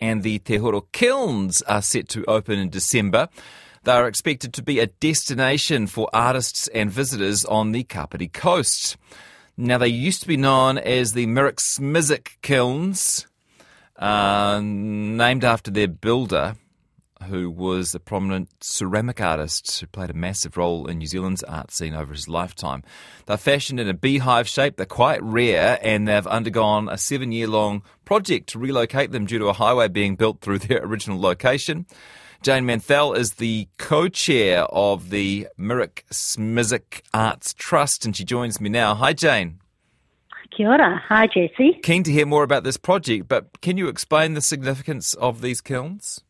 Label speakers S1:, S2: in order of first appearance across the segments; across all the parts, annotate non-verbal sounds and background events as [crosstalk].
S1: and the Te Horo kilns are set to open in December. They are expected to be a destination for artists and visitors on the Kapiti coast. Now, they used to be known as the Mirek Smíšek kilns, uh, named after their builder, who was a prominent ceramic artist who played a massive role in New Zealand's art scene over his lifetime. They're fashioned in a beehive shape, they're quite rare, and they've undergone a seven year long project to relocate them due to a highway being built through their original location. Jane Manthel is the co chair of the Mirek Smíšek Arts Trust, and she joins me now. Hi, Jane.
S2: Kia ora. Hi, Jesse.
S1: Keen to hear more about this project, but can you explain the significance of these kilns?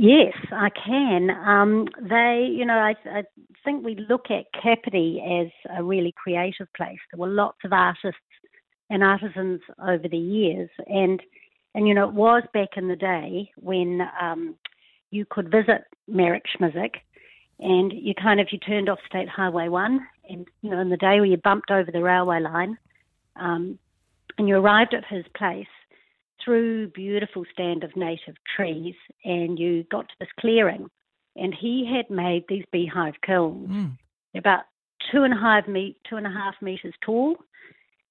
S2: Yes, I can. Um, they, you know, I, I, think we look at Kapiti as a really creative place. There were lots of artists and artisans over the years, and and you know, it was back in the day when um, you could visit Mirek Smíšek, and you kind of you turned off State Highway One, and you know, in the day where you bumped over the railway line, um, and you arrived at his place through beautiful stand of native trees and you got to this clearing and he had made these beehive kilns mm. about two and a half me- two and a half meters tall.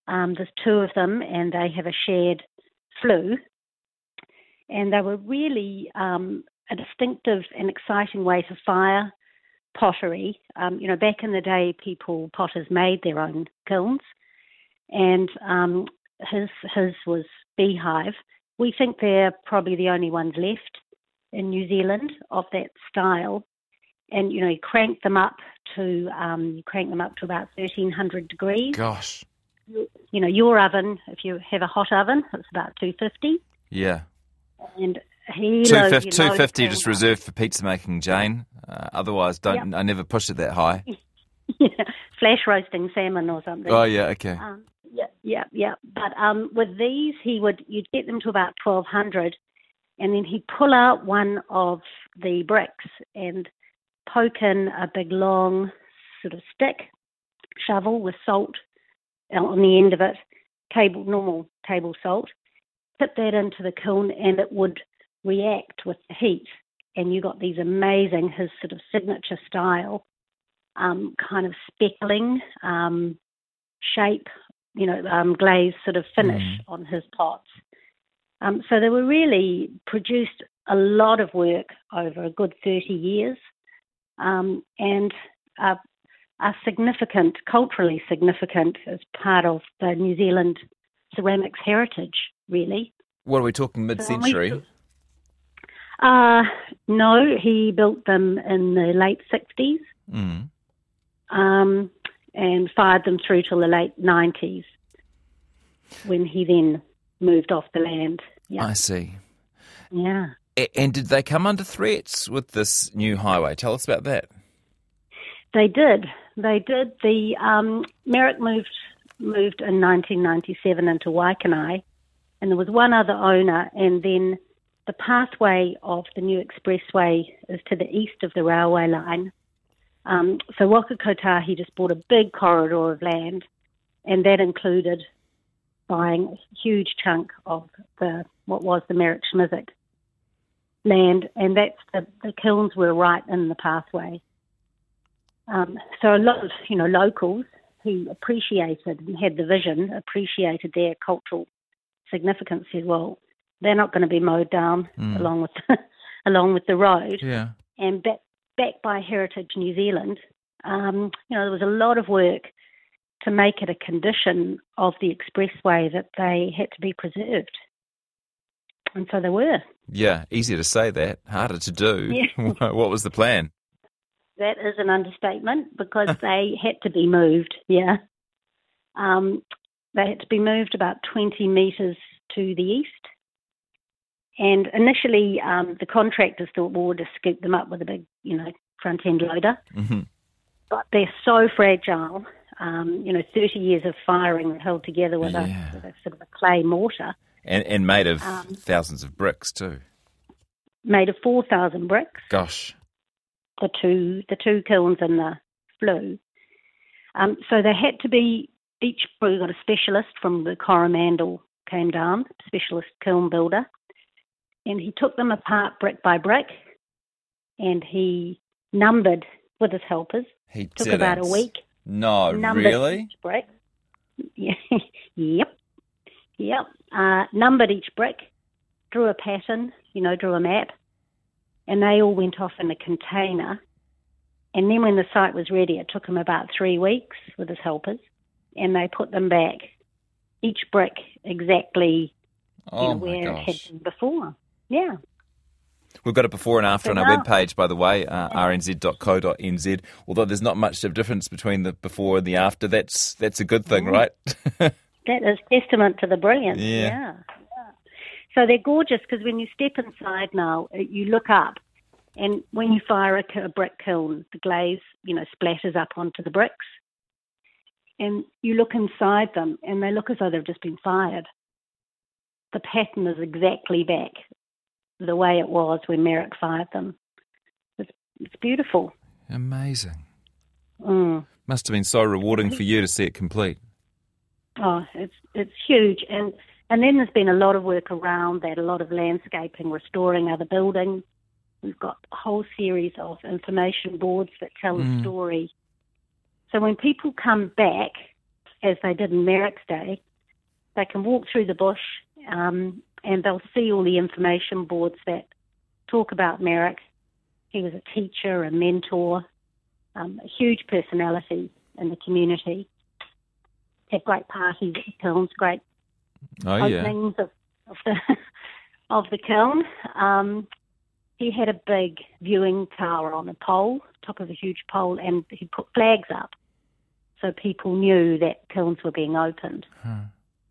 S2: Um, there's two of them and they have a shared flue and they were really um, a distinctive and exciting way to fire pottery. Um, you know, back in the day, people potters made their own kilns, and um, his his was beehive. We think they're probably the only ones left in New Zealand of that style. And you know, you crank them up to um, you crank them up to about thirteen hundred degrees.
S1: Gosh.
S2: You know, your oven, if you have a hot oven, it's about two fifty.
S1: Yeah.
S2: And he
S1: 250, 250 just reserved for pizza making, Jane. Uh, otherwise, don't yep. I never push it that high. [laughs]
S2: yeah, flash roasting salmon or something.
S1: Oh yeah, okay.
S2: Um, yeah, yeah. But um, with these, he would you'd get them to about twelve hundred, and then he'd pull out one of the bricks and poke in a big long sort of stick shovel with salt on the end of it, table normal table salt. Put that into the kiln, and it would react with the heat, and you got these amazing his sort of signature style, um, kind of speckling um, shape you know, um, glaze sort of finish mm. on his pots. Um, so they were really produced a lot of work over a good 30 years um, and are, are, significant, culturally significant as part of the New Zealand ceramics heritage, really.
S1: What are we talking mid century?
S2: uh, no, he built them in the late 60s. Mm. Um, and fired them through till the late 90s when he then moved off the land.
S1: Yeah. I see.
S2: Yeah.
S1: And did they come under threats with this new highway? Tell us about that.
S2: They did. They did. The um, Mirek moved moved in 1997 into Waikanae, and there was one other owner, and then the pathway of the new expressway is to the east of the railway line, um, so Waka Kotahi just bought a big corridor of land, and that included buying a huge chunk of the what was the Mirek Smíšek land, and that's the, the kilns were right in the pathway. Um, so a lot of you know locals who appreciated and had the vision, appreciated their cultural significance, said, "Well, they're not going to be mowed down mm. along with [laughs] along with the road."
S1: Yeah.
S2: And back backed by Heritage New Zealand, um, you know, there was a lot of work to make it a condition of the expressway that they had to be preserved. And so they were.
S1: Yeah, easier to say that, harder to do. Yeah. [laughs] what was the plan?
S2: That is an understatement because [laughs] they had to be moved, yeah. Um, they had to be moved about 20 metres to the east. And initially, um, the contractors thought, well, we'll just scoop them up with a big, you know, front end loader. Mm-hmm. But they're so fragile. Um, you know, 30 years of firing held together with, yeah. a, with a, sort of a clay mortar.
S1: And, and made of um, thousands of bricks too.
S2: Made of 4,000 bricks.
S1: Gosh.
S2: The two, the two kilns and the flue. Um, so they had to be, each we got a specialist from the Coromandel came down, specialist kiln builder and he took them apart brick by brick, and he numbered with his helpers.
S1: He
S2: Took
S1: didn't.
S2: about a week.
S1: No,
S2: numbered
S1: really?
S2: each brick. [laughs] Yep. Yep. Uh, numbered each brick, drew a pattern, you know, drew a map, and they all went off in a container. And then when the site was ready, it took him about three weeks with his helpers, and they put them back, each brick exactly you
S1: Oh
S2: know,
S1: my
S2: where it had been before. Yeah.
S1: We've got a before and after on our
S2: Wow.
S1: webpage, by the way, uh, rnz.co.nz. Although there's not much of difference between the before and the after, that's that's a good thing,
S2: Mm.
S1: right? [laughs] [laughs]
S2: That is testament to the brilliance.
S1: Yeah.
S2: Yeah. yeah. So they're gorgeous because when you step inside now, uh, you look up, and when you fire a, a brick kiln, the glaze, you know, splatters up onto the bricks. And you look inside them, and they look as though they've just been fired. The pattern is exactly back the way it was when Mirek fired them. It's, it's beautiful.
S1: Amazing.
S2: Mm.
S1: Must have been so rewarding for you to see it complete.
S2: Oh, it's it's huge, and and then there's been a lot of work around that, a lot of landscaping, restoring other buildings. We've got a whole series of information boards that tell
S1: Mm.
S2: the story. So when people come back, as they did in Mirek's day, they can walk through the bush um, and they'll see all the information boards that talk about Mirek. He was a teacher, a mentor, um, a huge personality in the community had great parties at the kilns, great
S1: Oh yeah.
S2: openings of, of the [laughs] of the kiln. Um, he had a big viewing tower on a pole, top of a huge pole, and he put flags up so people knew that kilns were being opened.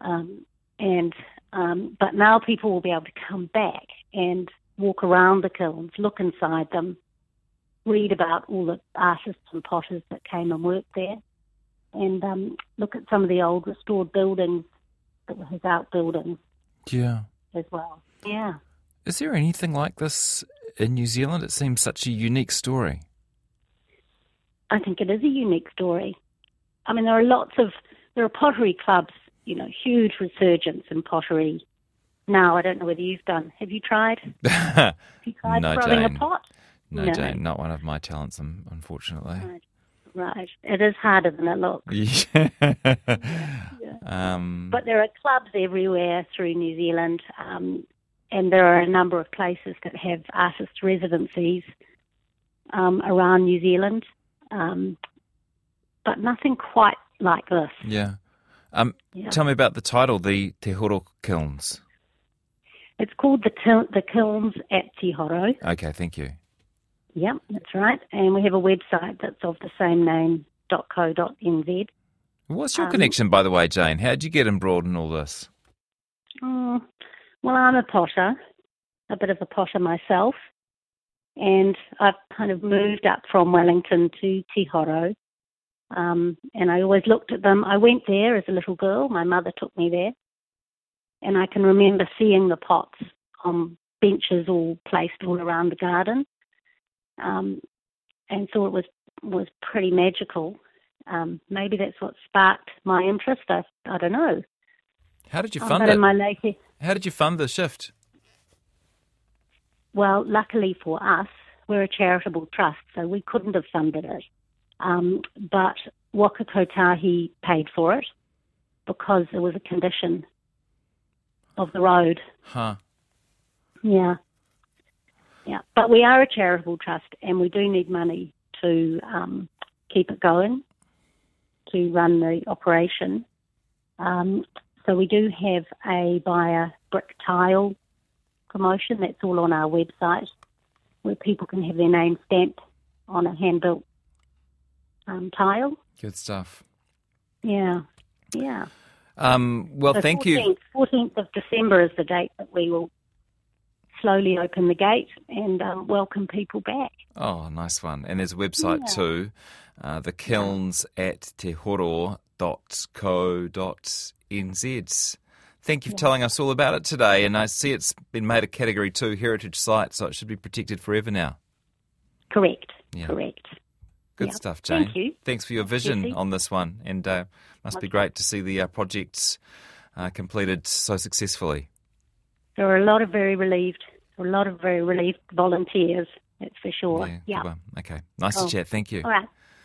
S2: Um, and um, but now people will be able to come back and walk around the kilns, look inside them, read about all the artists and potters that came and worked there, and um, look at some of the old restored buildings, that were his outbuildings
S1: Yeah.
S2: as well. Yeah.
S1: Is there anything like this in New Zealand? It seems such a unique story.
S2: I think it is a unique story. I mean, there are lots of there are pottery clubs. You know, huge resurgence in pottery. Now, I don't know whether you've done. Have you tried?
S1: no, [laughs]
S2: Have you tried
S1: No,
S2: throwing
S1: Jane.
S2: a pot? No.
S1: Jane, not one of my talents, um, unfortunately.
S2: Right. Right. It is harder than it looks. [laughs]
S1: Yeah. Um,
S2: But there are clubs everywhere through New Zealand, um, and there are a number of places that have artist residencies um, around New Zealand, um, but nothing quite like this.
S1: yeah. Um,
S2: Yeah.
S1: Tell me about the title, the Te Horo Kilns.
S2: It's called the Til- the Kilns at Te Horo.
S1: Okay, thank you.
S2: Yep, that's right. And we have a website that's of the same name, .co.nz.
S1: What's your
S2: Um,
S1: connection, by the way, Jane? How did you get embroiled in all this?
S2: Oh, well, I'm a potter, a bit of a potter myself, and I've kind of moved up from Wellington to Te Horo. Um, and I always looked at them. I went there as a little girl. My mother took me there. And I can remember seeing the pots on benches all placed all around the garden. Um, and thought it was, was pretty magical. Um, maybe that's what sparked my interest. I, I don't know.
S1: How did you
S2: Oh,
S1: fund
S2: but
S1: it?
S2: in my
S1: How did you fund the shift?
S2: well, luckily for us, we're a charitable trust, so we couldn't have funded it. Um, but Waka Kotahi paid for it because there was a condition of the road.
S1: Huh.
S2: Yeah. Yeah. But we are a charitable trust and we do need money to um, keep it going, to run the operation. Um, so we do have a buyer brick tile promotion that's all on our website where people can have their name stamped on a hand built um, tile.
S1: Good stuff.
S2: Yeah. Yeah.
S1: Um, well,
S2: So
S1: thank
S2: 14th,
S1: you.
S2: 14th of December is the date that we will slowly open the gate and um, welcome people back.
S1: Oh, nice one. And there's a website
S2: Yeah.
S1: too, uh, the kilns at tehoro.co.nz. Thank you for telling us all about it today. And I see it's been made a Category 2 heritage site, so it should be protected forever now.
S2: Correct.
S1: Yeah.
S2: Correct.
S1: Good
S2: Yeah.
S1: stuff, Jane.
S2: Thank you.
S1: Thanks for your vision
S2: Jesse.
S1: on this one. And uh, must be great to see the uh, projects uh, completed so successfully.
S2: There were a lot of very relieved A lot of very relief volunteers, that's for sure.
S1: Yeah.
S2: Yeah.
S1: Okay. Nice
S2: Cool.
S1: to chat. Thank you.
S2: All right.